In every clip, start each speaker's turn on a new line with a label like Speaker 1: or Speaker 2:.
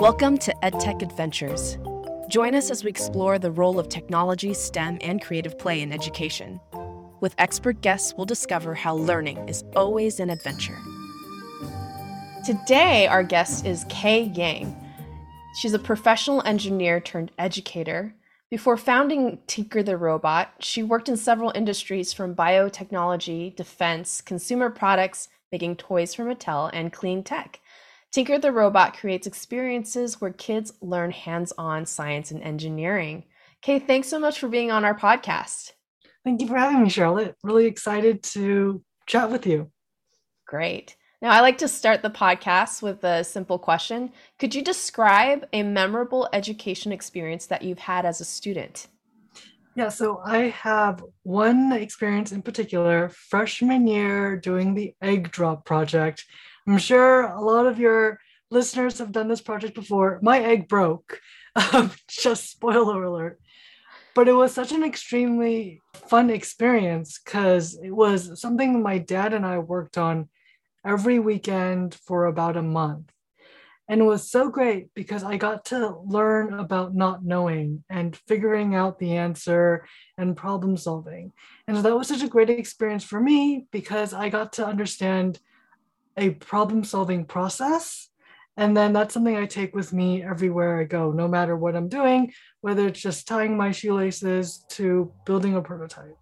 Speaker 1: Welcome to EdTech Adventures. Join us as we explore the role of technology, STEM, and creative play in education. With expert guests, we'll discover how learning is always an adventure. Today, our guest is Kay Yang. She's a professional engineer turned educator. Before founding Tinker the Robot, she worked in several industries from biotechnology, defense, consumer products, making toys for Mattel, and clean tech. Tinker the Robot creates experiences where kids learn hands on science and engineering. Kay, thanks so much for being on our podcast.
Speaker 2: Thank you for having me, Charlotte. Really excited to chat with you.
Speaker 1: Great. Now, I like to start the podcast with a simple question. Could you describe a memorable education experience that you've had as a student?
Speaker 2: Yeah, so I have one experience in particular, freshman year doing the egg drop project. I'm sure a lot of your listeners have done this project before. My egg broke. Um, just spoiler alert. But it was such an extremely fun experience because it was something my dad and I worked on every weekend for about a month. And it was so great because I got to learn about not knowing and figuring out the answer and problem solving. And so that was such a great experience for me because I got to understand a problem solving process. And then that's something I take with me everywhere I go, no matter what I'm doing, whether it's just tying my shoelaces to building a prototype.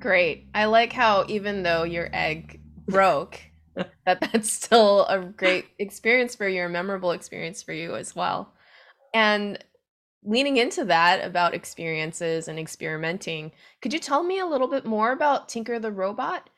Speaker 1: Great. I like how even though your egg broke, that that's still a great experience for you, a memorable experience for you as well. And leaning into that about experiences and experimenting, could you tell me a little bit more about Tinker the Robot?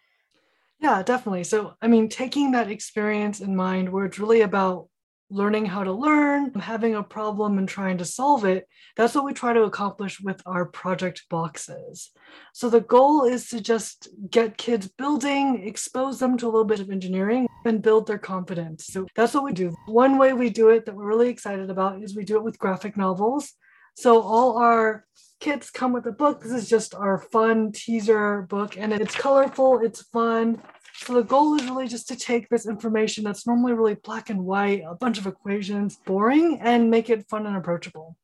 Speaker 2: Yeah, definitely. So, I mean, taking that experience in mind, where it's really about learning how to learn, having a problem and trying to solve it. That's what we try to accomplish with our project boxes. So the goal is to just get kids building, expose them to a little bit of engineering, and build their confidence. So that's what we do. One way we do it that we're really excited about is we do it with graphic novels. So all our kits come with a book. This is just our fun teaser book, and it's colorful, it's fun, so the goal is really just to take this information that's normally really black and white, a bunch of equations, boring, and make it fun and approachable.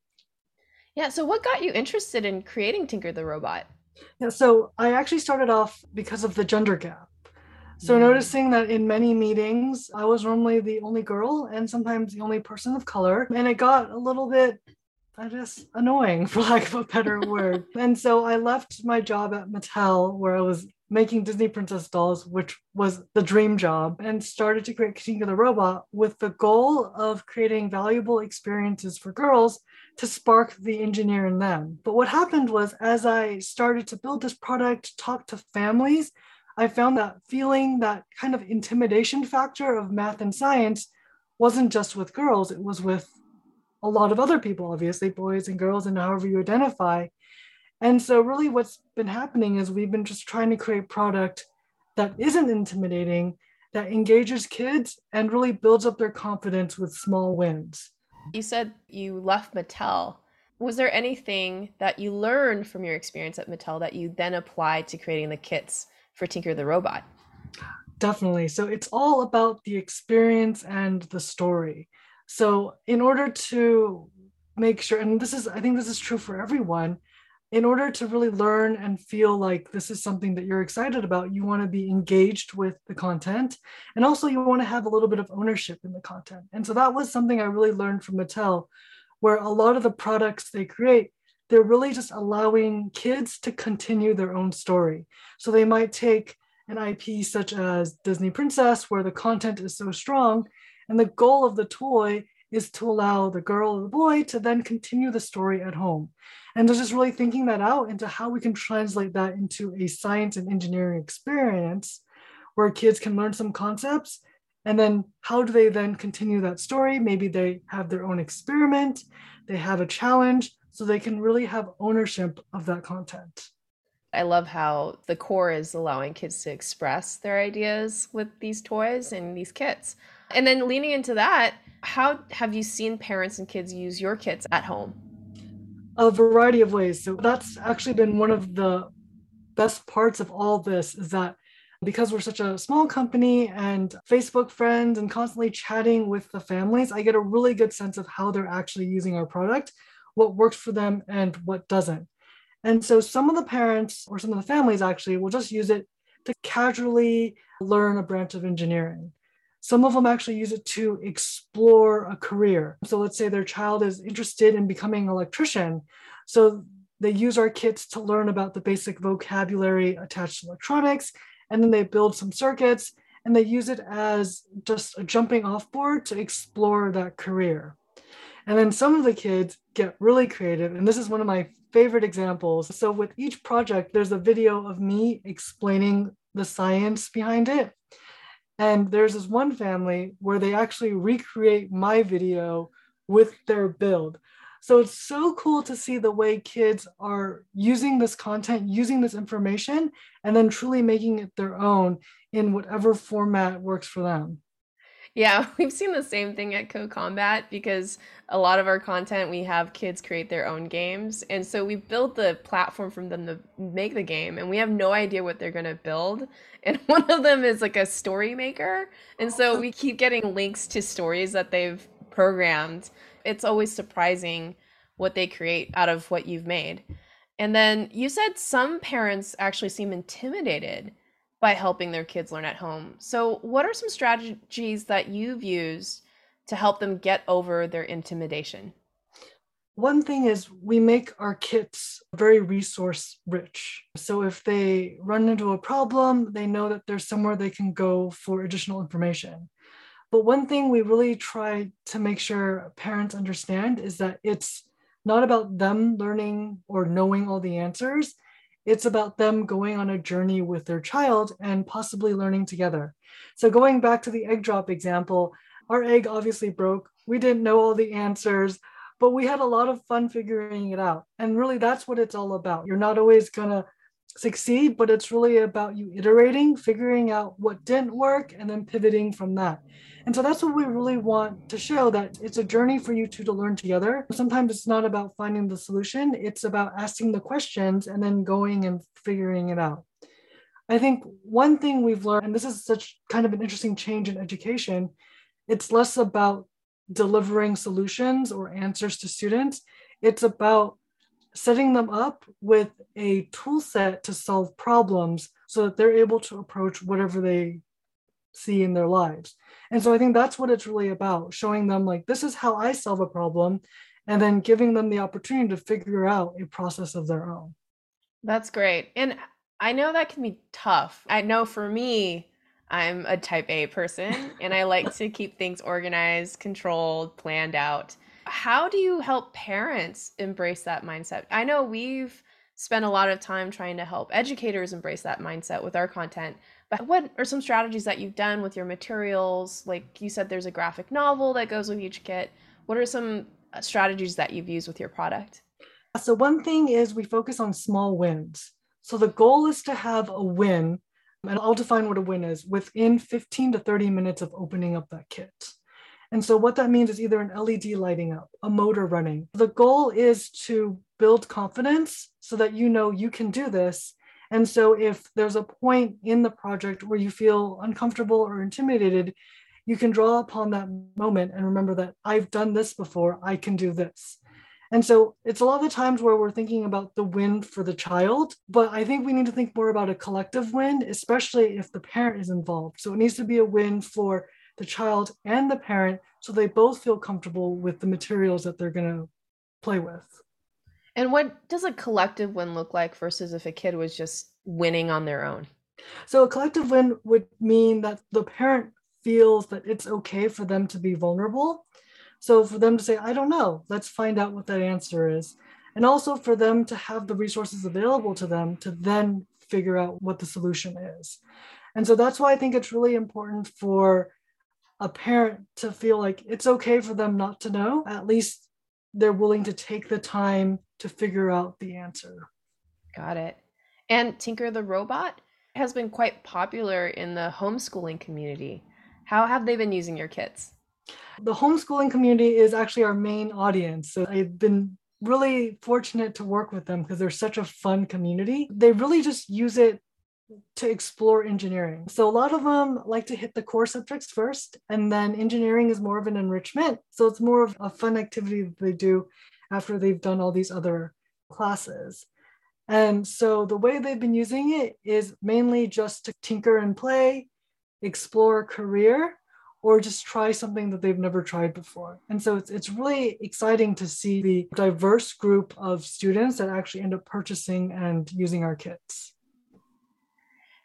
Speaker 1: Yeah. So what got you interested in creating Tinker the Robot?
Speaker 2: Yeah. So I actually started off because of the gender gap. So mm. noticing that in many meetings, I was normally the only girl and sometimes the only person of color. And it got a little bit I annoying for lack of a better word. And so I left my job at Mattel where I was making Disney princess dolls, which was the dream job, and started to create Tinker the Robot with the goal of creating valuable experiences for girls to spark the engineer in them. But what happened was, as I started to build this product, talk to families, I found that feeling, that kind of intimidation factor of math and science wasn't just with girls, it was with a lot of other people, obviously, boys and girls, and however you identify. And so, really, what's been happening is we've been just trying to create product that isn't intimidating, that engages kids, and really builds up their confidence with small wins.
Speaker 1: You said you left Mattel. Was there anything that you learned from your experience at Mattel that you then applied to creating the kits for Tinker the Robot?
Speaker 2: Definitely. So, it's all about the experience and the story. So, in order to make sure, and this is, I think this is true for everyone, in order to really learn and feel like this is something that you're excited about, you want to be engaged with the content. And also, you want to have a little bit of ownership in the content. And so that was something I really learned from Mattel, where a lot of the products they create, they're really just allowing kids to continue their own story. So they might take an IP such as Disney Princess, where the content is so strong, and the goal of the toy is to allow the girl or the boy to then continue the story at home. And just really thinking that out into how we can translate that into a science and engineering experience where kids can learn some concepts and then how do they then continue that story? Maybe they have their own experiment, they have a challenge, so they can really have ownership of that content.
Speaker 1: I love how the core is allowing kids to express their ideas with these toys and these kits. And then leaning into that, how have you seen parents and kids use your kits at home?
Speaker 2: A variety of ways. So that's actually been one of the best parts of all this is that because we're such a small company and Facebook friends and constantly chatting with the families, I get a really good sense of how they're actually using our product, what works for them and what doesn't. And so some of the parents or some of the families actually will just use it to casually learn a branch of engineering. Some of them actually use it to explore a career. So let's say their child is interested in becoming an electrician. So they use our kits to learn about the basic vocabulary attached to electronics, and then they build some circuits and they use it as just a jumping off board to explore that career. And then some of the kids get really creative, and this is one of my favorite examples. So, with each project, there's a video of me explaining the science behind it. And there's this one family where they actually recreate my video with their build. So it's so cool to see the way kids are using this content, using this information, and then truly making it their own in whatever format works for them.
Speaker 1: Yeah, we've seen the same thing at Code Combat because a lot of our content we have kids create their own games. And so we built the platform for them to make the game and we have no idea what they're going to build. And one of them is like a story maker. And so we keep getting links to stories that they've programmed. It's always surprising what they create out of what you've made. And then you said some parents actually seem intimidated by helping their kids learn at home. So, what are some strategies that you've used to help them get over their intimidation?
Speaker 2: One thing is we make our kits very resource rich. So if they run into a problem, they know that there's somewhere they can go for additional information. But one thing we really try to make sure parents understand is that it's not about them learning or knowing all the answers. It's about them going on a journey with their child and possibly learning together. So, going back to the egg drop example, our egg obviously broke. We didn't know all the answers, but we had a lot of fun figuring it out. And really, that's what it's all about. You're not always going to succeed, but it's really about you iterating, figuring out what didn't work, and then pivoting from that. And so that's what we really want to show that it's a journey for you two to learn together. Sometimes it's not about finding the solution, it's about asking the questions and then going and figuring it out. I think one thing we've learned, and this is such kind of an interesting change in education, it's less about delivering solutions or answers to students. It's about setting them up with a tool set to solve problems so that they're able to approach whatever they see in their lives. And so I think that's what it's really about showing them, like, this is how I solve a problem, and then giving them the opportunity to figure out a process of their own.
Speaker 1: That's great. And I know that can be tough. I know for me, I'm a type A person and I like to keep things organized, controlled, planned out. How do you help parents embrace that mindset? I know we've spent a lot of time trying to help educators embrace that mindset with our content. But what are some strategies that you've done with your materials? Like you said, there's a graphic novel that goes with each kit. What are some uh, strategies that you've used with your product?
Speaker 2: So, one thing is we focus on small wins. So, the goal is to have a win, and I'll define what a win is within 15 to 30 minutes of opening up that kit. And so, what that means is either an LED lighting up, a motor running. The goal is to build confidence so that you know you can do this and so if there's a point in the project where you feel uncomfortable or intimidated, you can draw upon that moment and remember that I've done this before, I can do this. And so it's a lot of the times where we're thinking about the win for the child, but I think we need to think more about a collective win, especially if the parent is involved. So it needs to be a win for the child and the parent so they both feel comfortable with the materials that they're going to play with.
Speaker 1: And what does a collective win look like versus if a kid was just winning on their own?
Speaker 2: So a collective win would mean that the parent feels that it's okay for them to be vulnerable. So for them to say, I don't know, let's find out what that answer is. And also for them to have the resources available to them to then figure out what the solution is. And so that's why I think it's really important for a parent to feel like it's okay for them not to know. At least they're willing to take the time to figure out the answer.
Speaker 1: Got it. And Tinker the Robot has been quite popular in the homeschooling community. How have they been using your kits?
Speaker 2: The homeschooling community is actually our main audience. So I've been really fortunate to work with them because they're such a fun community. They really just use it to explore engineering. So a lot of them like to hit the core subjects first, and then engineering is more of an enrichment. So it's more of a fun activity that they do after they've done all these other classes. And so the way they've been using it is mainly just to tinker and play, explore career, or just try something that they've never tried before. And so it's, it's really exciting to see the diverse group of students that actually end up purchasing and using our kits.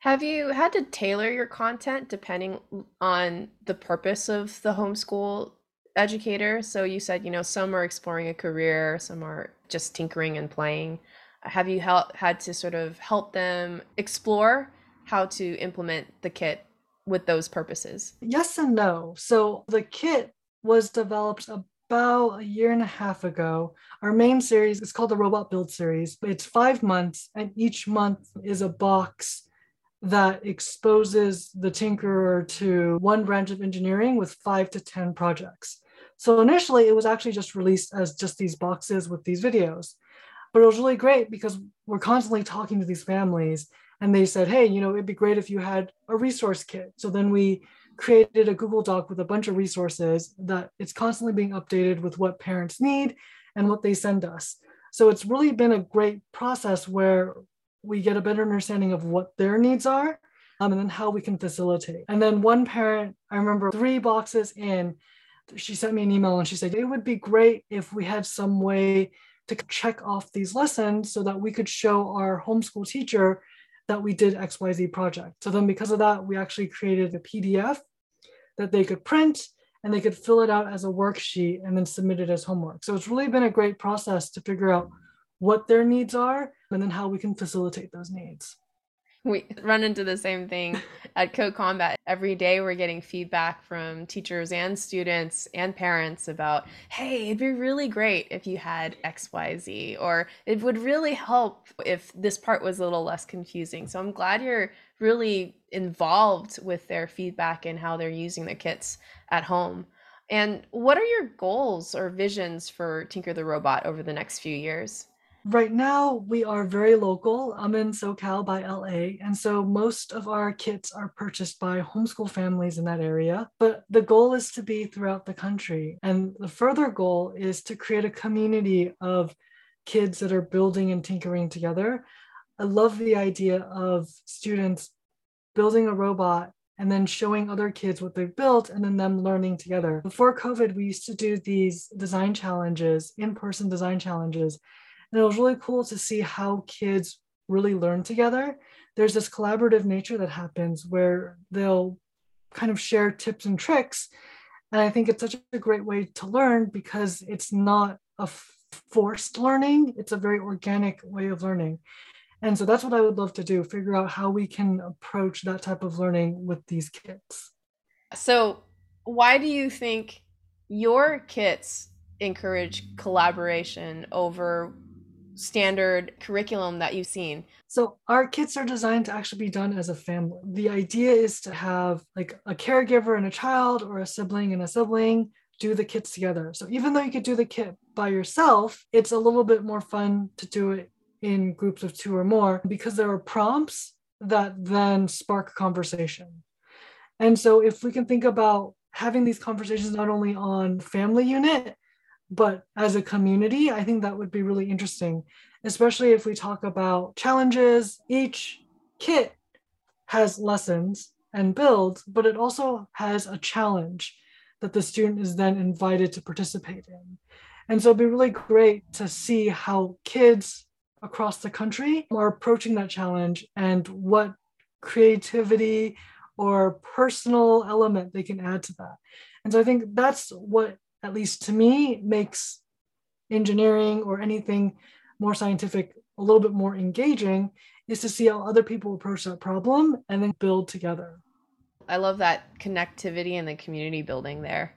Speaker 1: Have you had to tailor your content depending on the purpose of the homeschool educator? So you said, you know, some are exploring a career, some are just tinkering and playing. Have you help, had to sort of help them explore how to implement the kit with those purposes?
Speaker 2: Yes and no. So the kit was developed about a year and a half ago. Our main series is called the Robot Build Series. It's five months, and each month is a box that exposes the tinkerer to one branch of engineering with five to 10 projects. So initially, it was actually just released as just these boxes with these videos. But it was really great because we're constantly talking to these families and they said, hey, you know, it'd be great if you had a resource kit. So then we created a Google Doc with a bunch of resources that it's constantly being updated with what parents need and what they send us. So it's really been a great process where we get a better understanding of what their needs are um, and then how we can facilitate. And then one parent, I remember three boxes in, she sent me an email and she said, it would be great if we had some way to check off these lessons so that we could show our homeschool teacher that we did XYZ project. So then because of that, we actually created a PDF that they could print and they could fill it out as a worksheet and then submit it as homework. So it's really been a great process to figure out what their needs are and then how we can facilitate those needs
Speaker 1: we run into the same thing at Code Combat. Every day we're getting feedback from teachers and students and parents about, hey, it'd be really great if you had XYZ, or it would really help if this part was a little less confusing. So I'm glad you're really involved with their feedback and how they're using the kits at home. And what are your goals or visions for Tinker the Robot over the next few years?
Speaker 2: Right now, we are very local. I'm in SoCal by LA. And so most of our kits are purchased by homeschool families in that area. But the goal is to be throughout the country. And the further goal is to create a community of kids that are building and tinkering together. I love the idea of students building a robot and then showing other kids what they've built and then them learning together. Before COVID, we used to do these design challenges, in person design challenges. And it was really cool to see how kids really learn together. There's this collaborative nature that happens where they'll kind of share tips and tricks. And I think it's such a great way to learn because it's not a forced learning, it's a very organic way of learning. And so that's what I would love to do figure out how we can approach that type of learning with these kits.
Speaker 1: So, why do you think your kits encourage collaboration over standard curriculum that you've seen?
Speaker 2: So our kits are designed to actually be done as a family. The idea is to have like a caregiver and a child or a sibling and a sibling do the kits together. So even though you could do the kit by yourself, it's a little bit more fun to do it in groups of two or more because there are prompts that then spark conversation. And so if we can think about having these conversations not only on family unit, but as a community, I think that would be really interesting, especially if we talk about challenges. Each kit has lessons and builds, but it also has a challenge that the student is then invited to participate in. And so it'd be really great to see how kids across the country are approaching that challenge and what creativity or personal element they can add to that. And so I think that's what at least to me, makes engineering or anything more scientific a little bit more engaging is to see how other people approach that problem and then build together.
Speaker 1: I love that connectivity and the community building there.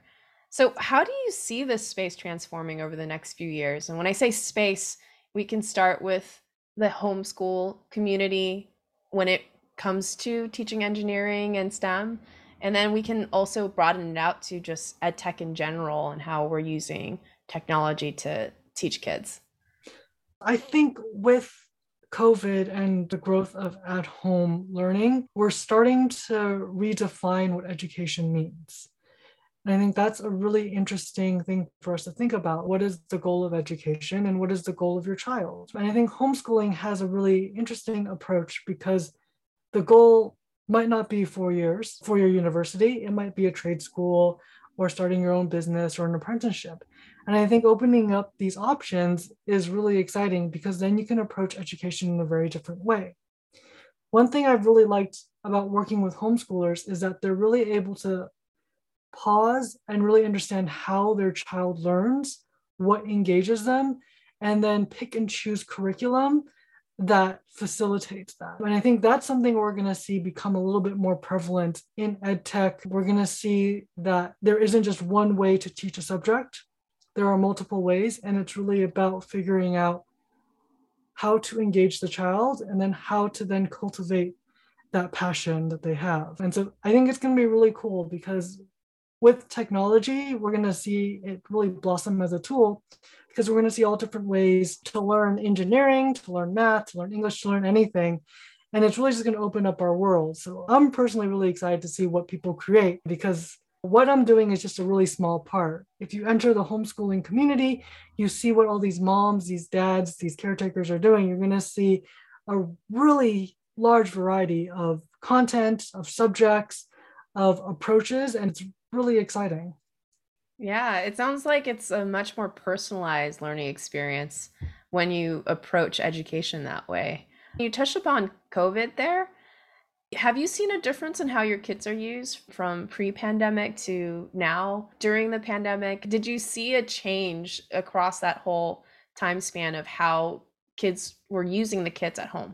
Speaker 1: So, how do you see this space transforming over the next few years? And when I say space, we can start with the homeschool community when it comes to teaching engineering and STEM. And then we can also broaden it out to just ed tech in general and how we're using technology to teach kids.
Speaker 2: I think with COVID and the growth of at home learning, we're starting to redefine what education means. And I think that's a really interesting thing for us to think about. What is the goal of education and what is the goal of your child? And I think homeschooling has a really interesting approach because the goal might not be four years for your university, it might be a trade school or starting your own business or an apprenticeship. And I think opening up these options is really exciting because then you can approach education in a very different way. One thing I've really liked about working with homeschoolers is that they're really able to pause and really understand how their child learns, what engages them, and then pick and choose curriculum that facilitates that. And I think that's something we're going to see become a little bit more prevalent in ed tech. We're going to see that there isn't just one way to teach a subject, there are multiple ways, and it's really about figuring out how to engage the child and then how to then cultivate that passion that they have. And so I think it's going to be really cool because with technology, we're going to see it really blossom as a tool because we're going to see all different ways to learn engineering, to learn math, to learn English, to learn anything. And it's really just going to open up our world. So I'm personally really excited to see what people create because what I'm doing is just a really small part. If you enter the homeschooling community, you see what all these moms, these dads, these caretakers are doing. You're going to see a really large variety of content, of subjects, of approaches, and it's really exciting.
Speaker 1: Yeah, it sounds like it's a much more personalized learning experience when you approach education that way. You touched upon COVID there. Have you seen a difference in how your kits are used from pre pandemic to now during the pandemic? Did you see a change across that whole time span of how kids were using the kits at home?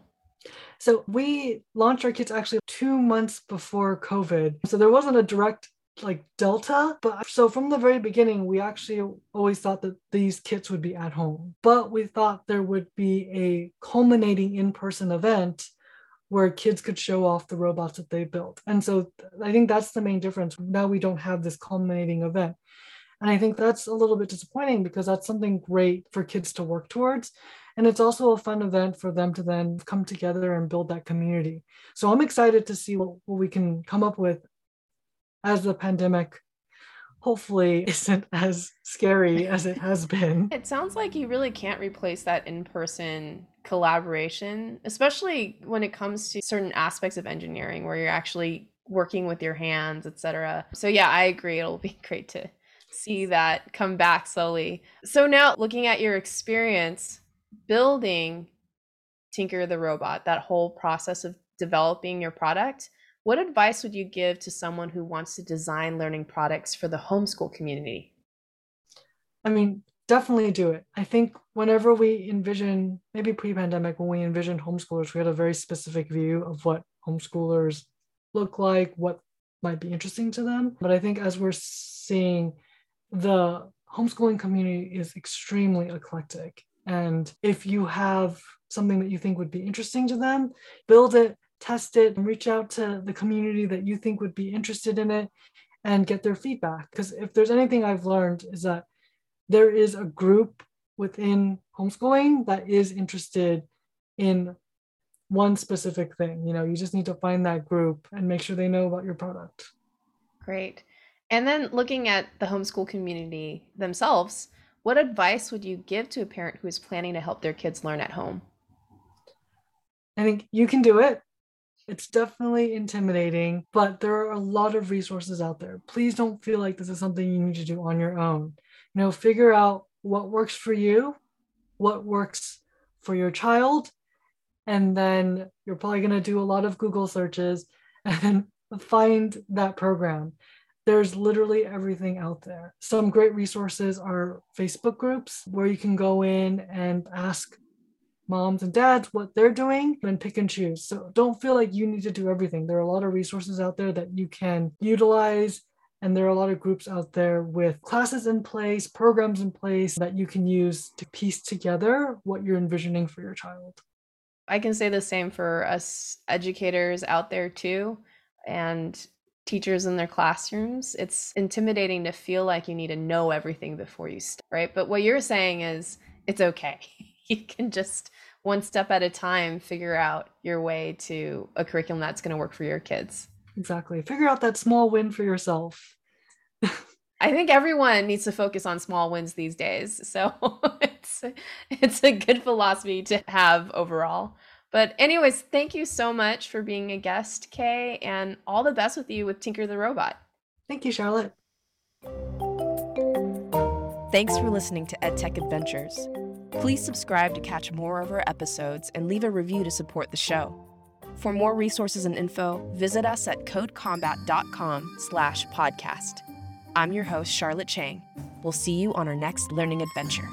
Speaker 2: So we launched our kits actually two months before COVID. So there wasn't a direct like Delta. But so from the very beginning, we actually always thought that these kits would be at home. But we thought there would be a culminating in person event where kids could show off the robots that they built. And so I think that's the main difference. Now we don't have this culminating event. And I think that's a little bit disappointing because that's something great for kids to work towards. And it's also a fun event for them to then come together and build that community. So I'm excited to see what, what we can come up with as the pandemic hopefully isn't as scary as it has been.
Speaker 1: It sounds like you really can't replace that in person collaboration, especially when it comes to certain aspects of engineering where you're actually working with your hands, etc. So, yeah, I agree. It'll be great to see that come back slowly. So, now looking at your experience building Tinker the Robot, that whole process of developing your product, what advice would you give to someone who wants to design learning products for the homeschool community?
Speaker 2: I mean, definitely do it. I think whenever we envision, maybe pre pandemic, when we envisioned homeschoolers, we had a very specific view of what homeschoolers look like, what might be interesting to them. But I think as we're seeing, the homeschooling community is extremely eclectic. And if you have something that you think would be interesting to them, build it, test it and reach out to the community that you think would be interested in it and get their feedback. Because if there's anything I've learned is that there is a group within homeschooling that is interested in one specific thing. You know, you just need to find that group and make sure they know about your product.
Speaker 1: Great. And then looking at the homeschool community themselves, what advice would you give to a parent who is planning to help their kids learn at home?
Speaker 2: I think you can do it. It's definitely intimidating, but there are a lot of resources out there. Please don't feel like this is something you need to do on your own. You know, figure out what works for you, what works for your child, and then you're probably going to do a lot of Google searches and find that program. There's literally everything out there. Some great resources are Facebook groups where you can go in and ask moms and dads what they're doing and pick and choose. So don't feel like you need to do everything. There are a lot of resources out there that you can utilize. And there are a lot of groups out there with classes in place, programs in place that you can use to piece together what you're envisioning for your child.
Speaker 1: I can say the same for us educators out there too, and teachers in their classrooms. It's intimidating to feel like you need to know everything before you start, right? But what you're saying is it's okay. you can just one step at a time figure out your way to a curriculum that's going to work for your kids.
Speaker 2: Exactly. Figure out that small win for yourself.
Speaker 1: I think everyone needs to focus on small wins these days. So it's it's a good philosophy to have overall. But anyways, thank you so much for being a guest, Kay, and all the best with you with Tinker the Robot.
Speaker 2: Thank you, Charlotte.
Speaker 1: Thanks for listening to EdTech Adventures. Please subscribe to catch more of our episodes and leave a review to support the show. For more resources and info, visit us at codecombat.com slash podcast. I'm your host, Charlotte Chang. We'll see you on our next learning adventure.